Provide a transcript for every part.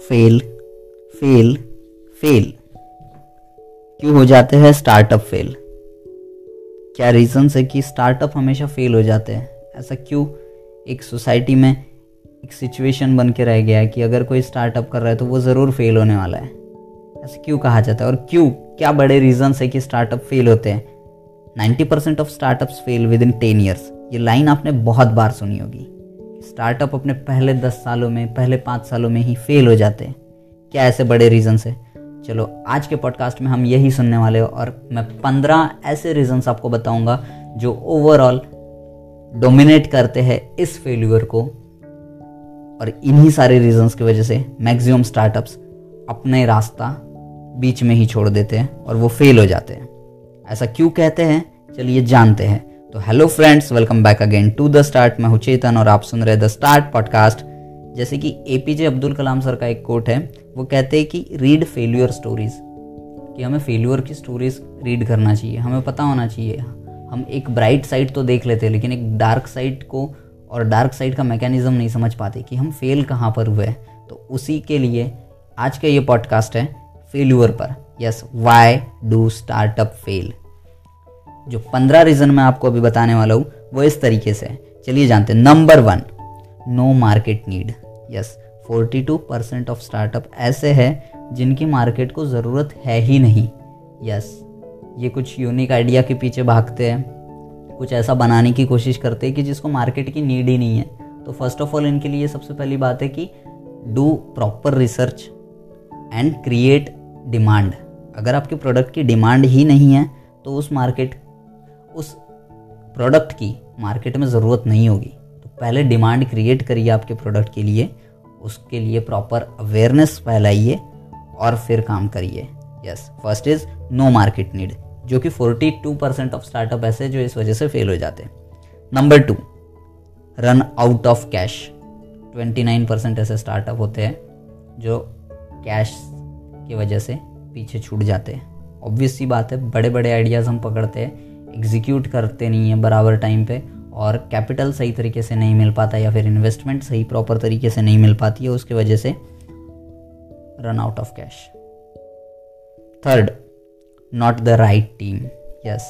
Fail fail fail क्यों हो जाते हैं स्टार्टअप फेल क्या रीज़न है कि स्टार्टअप हमेशा फेल हो जाते हैं? ऐसा क्यों? एक सोसाइटी में एक सिचुएशन बन के रह गया है कि अगर कोई स्टार्टअप कर रहा है तो वो ज़रूर फेल होने वाला है। ऐसा क्यों कहा जाता है? और क्यों? क्या बड़े रीजन है कि स्टार्टअप फेल होते हैं? Ninety percent of startups fail within ten years ये लाइन आपने बहुत बार सुनी होगी। स्टार्टअप अपने पहले दस सालों में, पहले पाँच सालों में ही फेल हो जाते हैं। क्या ऐसे बड़े रीजन है? चलो, आज के पॉडकास्ट में हम यही सुनने वाले हो और मैं पंद्रह ऐसे रीजंस आपको बताऊँगा जो ओवरऑल डोमिनेट करते हैं इस फेल्यूर को। और इन्हीं सारे रीजंस की वजह से मैक्सिमम स्टार्टअप्स अपने रास्ता बीच में ही छोड़ देते हैं और वो फेल हो जाते हैं। ऐसा क्यों कहते हैं? चलिए जानते हैं। तो hello friends welcome back again to the start मैं हूँ चेतन और आप सुन रहे द स्टार्ट पॉडकास्ट जैसे कि A P J Abdul Kalam sir का एक कोट है, वो कहते हैं कि रीड फेल्यूर स्टोरीज कि हमें फेल्यूर की स्टोरीज रीड करना चाहिए, हमें पता होना चाहिए। हम एक ब्राइट साइड तो देख लेते हैं, लेकिन एक डार्क साइड को और डार्क साइड का मैकेनिज्म नहीं समझ पाते कि हम फेल कहाँ पर हुए तो उसी के लिए आज का ये पॉडकास्ट है फेल्यूर पर. Yes why do startup fail जो पंद्रह रीजन मैं आपको अभी बताने वाला हूँ, वो इस तरीके से है। चलिए जानते हैं। Number one no market need yes forty two percent of startup ऐसे हैं जिनकी मार्केट को ज़रूरत है ही नहीं। यस ये कुछ यूनिक आइडिया के पीछे भागते हैं। कुछ ऐसा बनाने की कोशिश करते हैं कि जिसको मार्केट की नीड ही नहीं है। तो फ़र्स्ट ऑफ़ ऑल इनके लिए सबसे पहली बात है कि do proper research and create demand अगर आपके प्रोडक्ट की डिमांड ही नहीं है तो उस मार्केट उस प्रोडक्ट की मार्केट में ज़रूरत नहीं होगी। तो पहले डिमांड क्रिएट करिए आपके प्रोडक्ट के लिए, उसके लिए प्रॉपर अवेयरनेस फैलाइए और फिर काम करिए। Yes first is no market need जो कि 42 परसेंट ऑफ़ स्टार्टअप ऐसे जो इस वजह से फेल हो जाते हैं। Number two run out of cash 29 percent ऐसे स्टार्टअप होते हैं जो कैश की वजह से पीछे छूट जाते हैं। ऑब्वियस सी बात है बड़े बड़े आइडियाज़ हम पकड़ते हैं एग्जीक्यूट करते नहीं हैं बराबर टाइम पे और कैपिटल सही तरीके से नहीं मिल पाता या फिर इन्वेस्टमेंट सही प्रॉपर तरीके से नहीं मिल पाती है, उसकी वजह से run out of cash third not the right team yes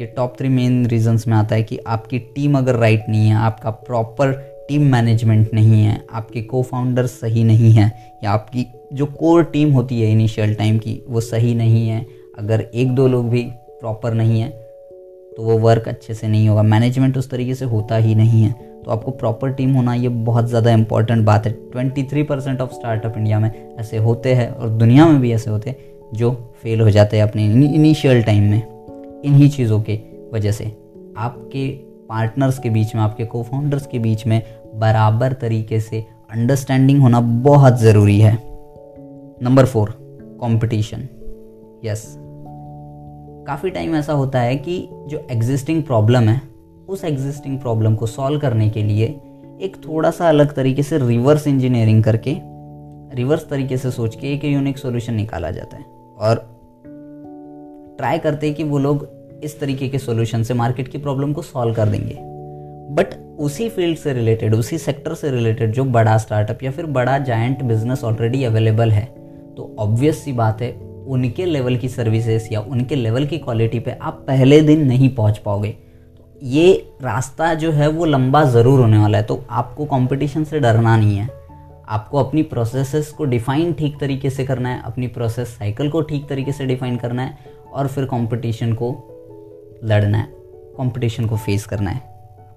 ये टॉप थ्री मेन रीजंस में आता है कि आपकी टीम अगर राइट नहीं है, आपका प्रॉपर टीम मैनेजमेंट नहीं है, आपके को फाउंडर सही नहीं है, या आपकी जो कोर टीम होती है इनिशियल टाइम की, वो सही नहीं है, अगर एक दो लोग भी प्रॉपर नहीं है तो वो वर्क अच्छे से नहीं होगा। मैनेजमेंट उस तरीके से होता ही नहीं है। तो आपको प्रॉपर टीम होना ये बहुत ज़्यादा इंपॉर्टेंट बात है। Twenty three percent of startup India में ऐसे होते हैं और दुनिया में भी ऐसे होते हैं जो फेल हो जाते हैं अपने इनिशियल टाइम में। इन्हीं चीज़ों के वजह से आपके पार्टनर्स के बीच में, आपके को फाउंडर्स के बीच में बराबर तरीके से अंडरस्टैंडिंग होना बहुत ज़रूरी है। नंबर फोर कंपटीशन यस काफ़ी टाइम ऐसा होता है कि जो एग्जिस्टिंग प्रॉब्लम है, उस एग्जिस्टिंग प्रॉब्लम को सॉल्व करने के लिए एक थोड़ा सा अलग तरीके से रिवर्स इंजीनियरिंग करके रिवर्स तरीके से सोच के एक यूनिक सॉल्यूशन निकाला जाता है। और ट्राई करते हैं कि वो लोग इस तरीके के सॉल्यूशन से मार्केट की प्रॉब्लम को सॉल्व कर देंगे। बट उसी फ़ील्ड से रिलेटेड उसी सेक्टर से रिलेटेड जो बड़ा स्टार्टअप या फिर बड़ा जायंट बिज़नेस ऑलरेडी अवेलेबल है तो ऑब्वियस सी बात है उनके लेवल की सर्विसेज़ या उनके लेवल की क्वालिटी पे आप पहले दिन नहीं पहुँच पाओगे। तो ये रास्ता जो है वो लंबा ज़रूर होने वाला है। तो आपको कंपटीशन से डरना नहीं है। आपको अपनी प्रोसेसेस को डिफाइन ठीक तरीके से करना है, अपनी प्रोसेस साइकिल को ठीक तरीके से डिफाइन करना है और फिर कंपटीशन को लड़ना है कंपटीशन को फेस करना है।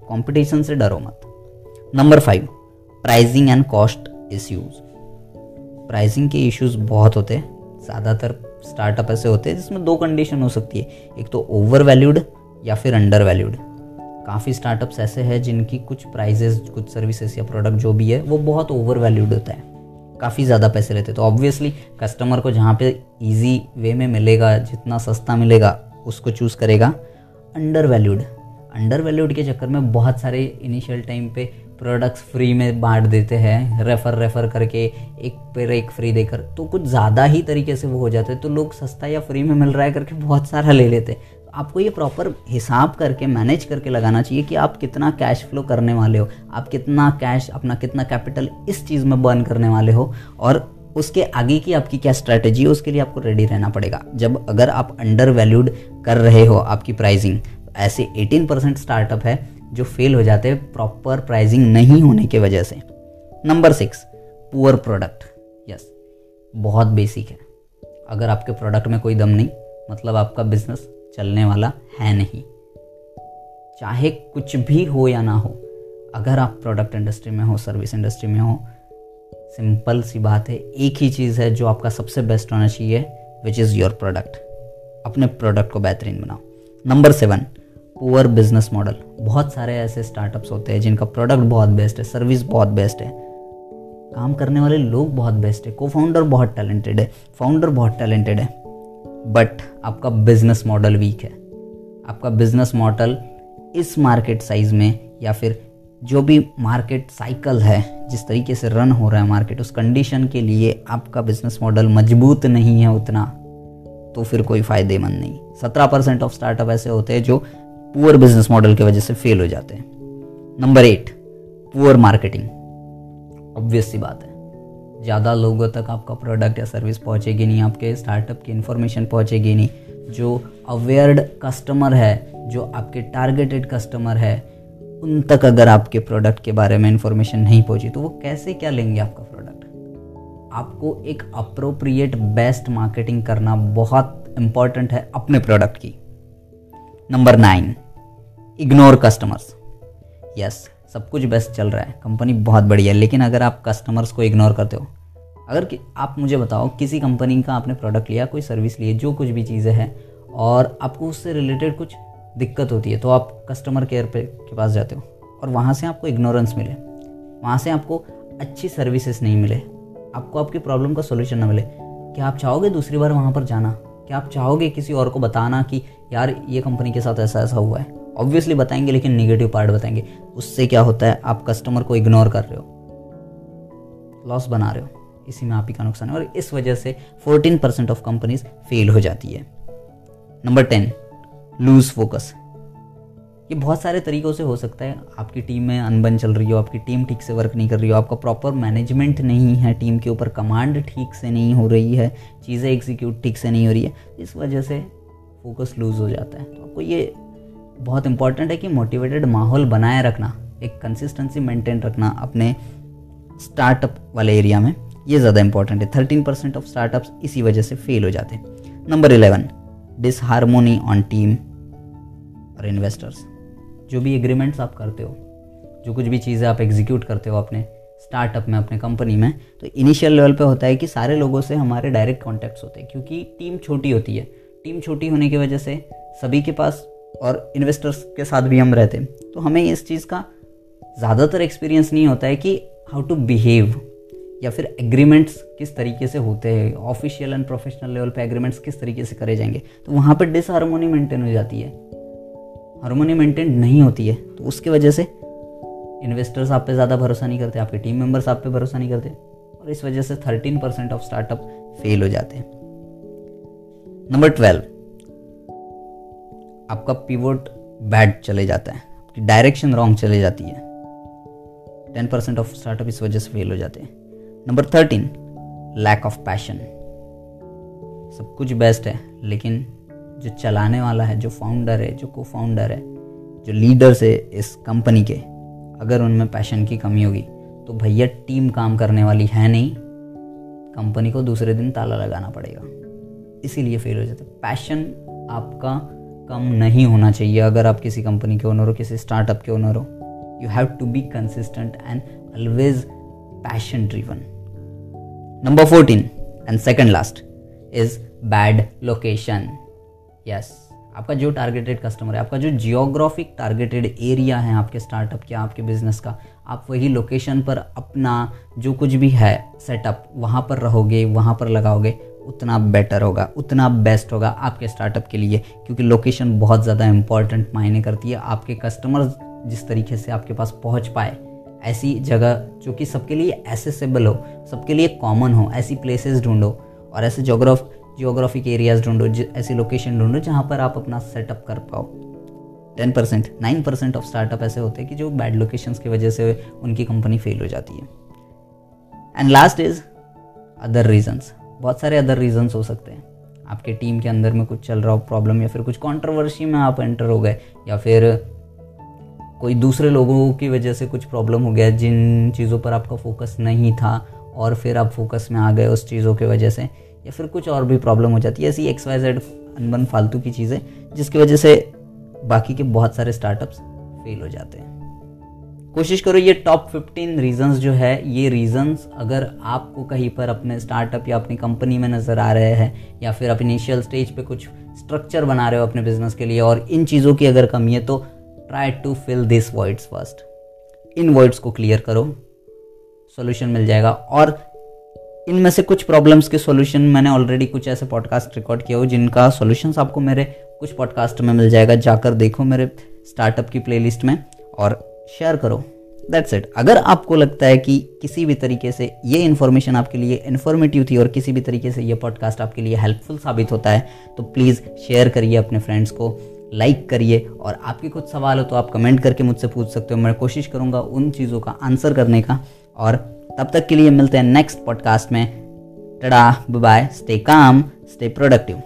कंपटीशन से डरो मत। Number five pricing and cost issues pricing के इश्यूज़ बहुत होते हैं। ज़्यादातर स्टार्टअप ऐसे होते हैं जिसमें दो कंडीशन हो सकती है। एक तो ओवर वैल्यूड या फिर अंडर वैल्यूड काफ़ी स्टार्टअप्स ऐसे हैं जिनकी कुछ प्राइजेस कुछ सर्विसेज़ या प्रोडक्ट जो भी है, वो बहुत ओवर वैल्यूड होता है। काफ़ी ज़्यादा पैसे लेते हैं। तो ऑब्वियसली कस्टमर को जहाँ पे इजी वे में मिलेगा, जितना सस्ता मिलेगा, उसको चूज़ करेगा। अंडर वैल्यूड अंडर वैल्यूड के चक्कर में बहुत सारे इनिशियल टाइम पे प्रोडक्ट्स फ्री में बांट देते हैं रेफ़र रेफ़र करके एक पर एक फ्री देकर। तो कुछ ज़्यादा ही तरीके से वो हो जाते हैं तो लोग सस्ता या फ्री में मिल रहा है करके बहुत सारा ले लेते हैं। तो आपको ये प्रॉपर हिसाब करके मैनेज करके लगाना चाहिए कि आप कितना कैश फ्लो करने वाले हो, आप कितना कैश अपना कितना कैपिटल इस चीज़ में बर्न करने वाले हो, और उसके आगे की आपकी क्या स्ट्रैटेजी है, उसके लिए आपको रेडी रहना पड़ेगा। जब अगर आप अंडर वैल्यूड कर रहे हो आपकी प्राइसिंग ऐसे 18 परसेंट स्टार्टअप है जो फेल हो जाते हैं प्रॉपर प्राइजिंग नहीं होने की वजह से। Number six poor product yes बहुत बेसिक है। अगर आपके प्रोडक्ट में कोई दम नहीं मतलब आपका बिज़नेस चलने वाला है नहीं। चाहे कुछ भी हो या ना हो, अगर आप प्रोडक्ट इंडस्ट्री में हो सर्विस इंडस्ट्री में हो सिंपल सी बात है, एक ही चीज़ है जो आपका सबसे बेस्ट होना चाहिए विच इज़ योर प्रोडक्ट अपने प्रोडक्ट को बेहतरीन बनाओ। Number seven poor business model बहुत सारे ऐसे स्टार्टअप्स होते हैं जिनका प्रोडक्ट बहुत बेस्ट है सर्विस बहुत बेस्ट है। काम करने वाले लोग बहुत बेस्ट है को फाउंडर बहुत टैलेंटेड है फाउंडर बहुत टैलेंटेड है। बट आपका बिज़नेस मॉडल वीक है। आपका बिज़नेस मॉडल इस मार्केट साइज़ में या फिर जो भी मार्केट साइकिल है, जिस तरीके से रन हो रहा है मार्केट उस कंडीशन के लिए आपका बिज़नेस मॉडल मज़बूत नहीं है उतना तो फिर कोई फ़ायदेमंद नहीं। सत्रह परसेंट ऑफ़ स्टार्टअप ऐसे होते हैं जो पुअर बिज़नेस मॉडल की वजह से फेल हो जाते हैं। Number eight poor marketing obvious सी बात है। ज़्यादा लोगों तक आपका प्रोडक्ट या सर्विस पहुँचेगी नहीं, आपके स्टार्टअप की इन्फॉर्मेशन पहुँचेगी नहीं। जो अवेयर्ड कस्टमर है, जो आपके टारगेटेड कस्टमर है, उन तक अगर आपके प्रोडक्ट के बारे में इंफॉर्मेशन नहीं पहुँची तो वो कैसे क्या लेंगे आपका प्रोडक्ट आपको एक अप्रोप्रिएट बेस्ट मार्केटिंग करना बहुत इंपॉर्टेंट है अपने प्रोडक्ट की। Number nine ignore customers. Yes, सब कुछ बेस्ट चल रहा है, कंपनी बहुत बढ़िया है, लेकिन अगर आप कस्टमर्स को इग्नोर करते हो, अगर कि आप मुझे बताओ, किसी कंपनी का आपने प्रोडक्ट लिया, कोई सर्विस लिए जो कुछ भी चीज़ें हैं, और आपको उससे रिलेटेड कुछ दिक्कत होती है तो आप कस्टमर केयर पे के पास जाते हो, और वहाँ से आपको इग्नोरेंस मिले, वहाँ से आपको अच्छी सर्विसेज़ नहीं मिले, आपको आपकी प्रॉब्लम का सोल्यूशन ना मिले, क्या आप चाहोगे दूसरी बार वहाँ पर जाना? क्या आप चाहोगे किसी और को बताना कि, यार, ये कंपनी के साथ ऐसा ऐसा हुआ है? ऑब्वियसली बताएँगे, लेकिन निगेटिव पार्ट बताएँगे। उससे क्या होता है, आप कस्टमर को इग्नोर कर रहे हो। लॉस बना रहे हो। इसी में आप ही का नुकसान है। और इस वजह से 14 परसेंट ऑफ़ कंपनीज़ फेल हो जाती है। नंबर टेन लूज फोकस ये बहुत सारे तरीकों से हो सकता है। आपकी टीम में अनबन चल रही हो, आपकी टीम ठीक से वर्क नहीं कर रही हो, आपका प्रॉपर मैनेजमेंट नहीं है टीम के ऊपर कमांड ठीक से नहीं हो रही है, चीज़ें एग्जीक्यूट ठीक से नहीं हो रही है, इस वजह से फोकस लूज हो जाता है। तो आपको ये बहुत इंपॉर्टेंट है कि मोटिवेटेड माहौल बनाए रखना, एक कंसिस्टेंसी मेंटेन रखना अपने स्टार्टअप वाले एरिया में, ये ज़्यादा इंपॉर्टेंट है। थर्टीन परसेंट ऑफ़ स्टार्टअप्स इसी वजह से फेल हो जाते हैं। Number eleven disharmony on team और इन्वेस्टर्स जो भी एग्रीमेंट्स आप करते हो, जो कुछ भी चीज़ें आप एग्जीक्यूट करते हो अपने स्टार्टअप में, अपने कंपनी में तो इनिशियल लेवल पे होता है कि सारे लोगों से हमारे डायरेक्ट कॉन्टैक्ट्स होते हैं, क्योंकि टीम छोटी होती है। टीम छोटी होने की वजह से सभी के पास और इन्वेस्टर्स के साथ भी हम रहते हैं। तो हमें इस चीज़ का ज़्यादातर एक्सपीरियंस नहीं होता है कि हाउ टू बिहेव या फिर एग्रीमेंट्स किस तरीके से होते हैं ऑफिशियल एंड प्रोफेशनल लेवल पे एग्रीमेंट्स किस तरीके से करे जाएँगे। तो वहाँ पर डिसहारमोनी मेंटेन हो जाती है। हारमोनी मेंटेन नहीं होती है तो उसकी वजह से इन्वेस्टर्स आप पे ज़्यादा भरोसा नहीं करते, आपके टीम मेंबर्स आप पे भरोसा नहीं करते और इस वजह से thirteen percent of startup fail हो जाते हैं। नंबर ट्वेल्व आपका पिवोट बैड चले जाता है, आपकी डायरेक्शन रॉन्ग चले जाती है। टेन परसेंट ऑफ़ स्टार्टअप इस वजह से फेल हो जाते हैं। Number thirteen lack of passion सब कुछ बेस्ट है, लेकिन जो चलाने वाला है, जो फाउंडर है, जो को फाउंडर है, जो लीडर्स है इस कंपनी के, अगर उनमें पैशन की कमी होगी तो भैया टीम काम करने वाली है नहीं कंपनी को दूसरे दिन ताला लगाना पड़ेगा। इसीलिए फेल हो जाते पैशन आपका कम नहीं होना चाहिए अगर आप किसी कंपनी के ओनर हो, किसी स्टार्टअप के ओनर हो। You have to be consistent and always passion driven number fourteen and second last is bad location yes आपका जो टारगेटेड कस्टमर है, आपका जो जियोग्राफिक टारगेटेड एरिया है आपके स्टार्टअप के, आपके बिज़नेस का, आप वही लोकेशन पर अपना जो कुछ भी है सेटअप वहाँ पर रहोगे, वहाँ पर लगाओगे उतना बेटर होगा, उतना बेस्ट होगा आपके स्टार्टअप के लिए, क्योंकि लोकेशन बहुत ज़्यादा इंपॉर्टेंट मायने करती है आपके कस्टमर जिस तरीके से आपके पास पहुँच पाए। ऐसी जगह जो कि सबके लिए एसेसेबल हो, सबके लिए कॉमन हो, ऐसी प्लेसेस ढूंढो और ऐसे जोग्राफ जियोग्राफिक एरियाज़ ढूंढो ऐसी लोकेशन ढूंढो जहाँ पर आप अपना सेटअप कर पाओ। Ten percent nine percent of startup ऐसे होते हैं कि जो बैड लोकेशंस की वजह से उनकी कंपनी फेल हो जाती है। And last is other reasons बहुत सारे अदर रीजंस हो सकते हैं। आपके टीम के अंदर में कुछ चल रहा हो प्रॉब्लम या फिर कुछ कंट्रोवर्सी में आप एंटर हो गए या फिर कोई दूसरे लोगों की वजह से कुछ प्रॉब्लम हो गया जिन चीज़ों पर आपका फोकस नहीं था और फिर आप फोकस में आ गए उस चीज़ों की वजह से या फिर कुछ और भी प्रॉब्लम हो जाती है। ऐसी एक्स वाई जेड अनबन फालतू की चीज़ें जिसकी वजह से बाकी के बहुत सारे स्टार्टअप्स फेल हो जाते हैं। कोशिश करो ये टॉप 15 रीजंस जो है, ये रीजंस अगर आपको कहीं पर अपने स्टार्टअप या अपनी कंपनी में नज़र आ रहे हैं, या फिर आप इनिशियल स्टेज पे कुछ स्ट्रक्चर बना रहे हो अपने बिज़नेस के लिए और इन चीज़ों की अगर कमी है तो try to fill this words first in words को क्लियर करो सोल्यूशन मिल जाएगा और इनमें से कुछ प्रॉब्लम्स के सोल्यूशन मैंने ऑलरेडी कुछ ऐसे पॉडकास्ट रिकॉर्ड किया हो जिनका सॉल्यूशंस आपको मेरे कुछ पॉडकास्ट में मिल जाएगा, जाकर देखो मेरे स्टार्टअप की प्लेलिस्ट में और शेयर करो. दैट्स इट अगर आपको लगता है कि किसी भी तरीके से ये इन्फॉर्मेशन आपके लिए इन्फॉर्मेटिव थी और किसी भी तरीके से ये पॉडकास्ट आपके लिए हेल्पफुल साबित होता है तो प्लीज़ शेयर करिए अपने फ्रेंड्स को लाइक करिए और आपके कुछ सवाल हो तो आप कमेंट करके मुझसे पूछ सकते हो. मैं कोशिश करूँगा उन चीज़ों का आंसर करने का और तब तक के लिए मिलते हैं नेक्स्ट पॉडकास्ट में. Tada bye stay calm stay productive